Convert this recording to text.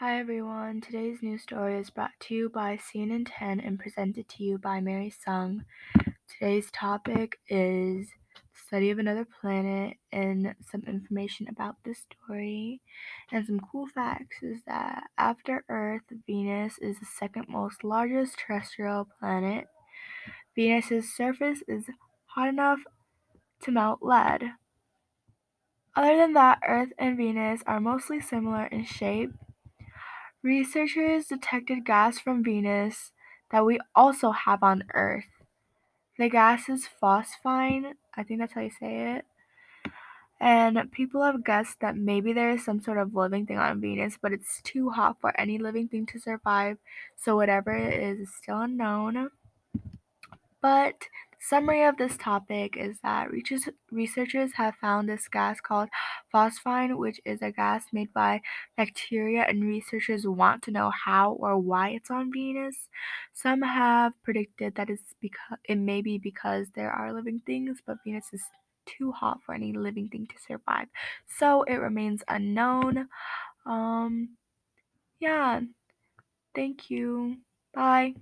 Hi everyone, today's news story is brought to you by CNN 10 and presented to you by Mary Sung. Today's topic is study of another planet and some information about this story. And some cool facts is that after Earth, Venus is the second most largest terrestrial planet. Venus's surface is hot enough to melt lead. Other than that, Earth and Venus are mostly similar in shape Researchers detected gas from Venus that we also have on Earth. The gas is phosphine, I think that's how you say it. And people have guessed that maybe there is some sort of living thing on Venus, but it's too hot for any living thing to survive, so whatever it is is still unknown. But summary of this topic is that researchers have found this gas called phosphine, which is a gas made by bacteria, and researchers want to know how or why it's on Venus. Some have predicted that it's because it may be because there are living things, but Venus is too hot for any living thing to survive. So it remains unknown. Um yeah. Thank you. Bye.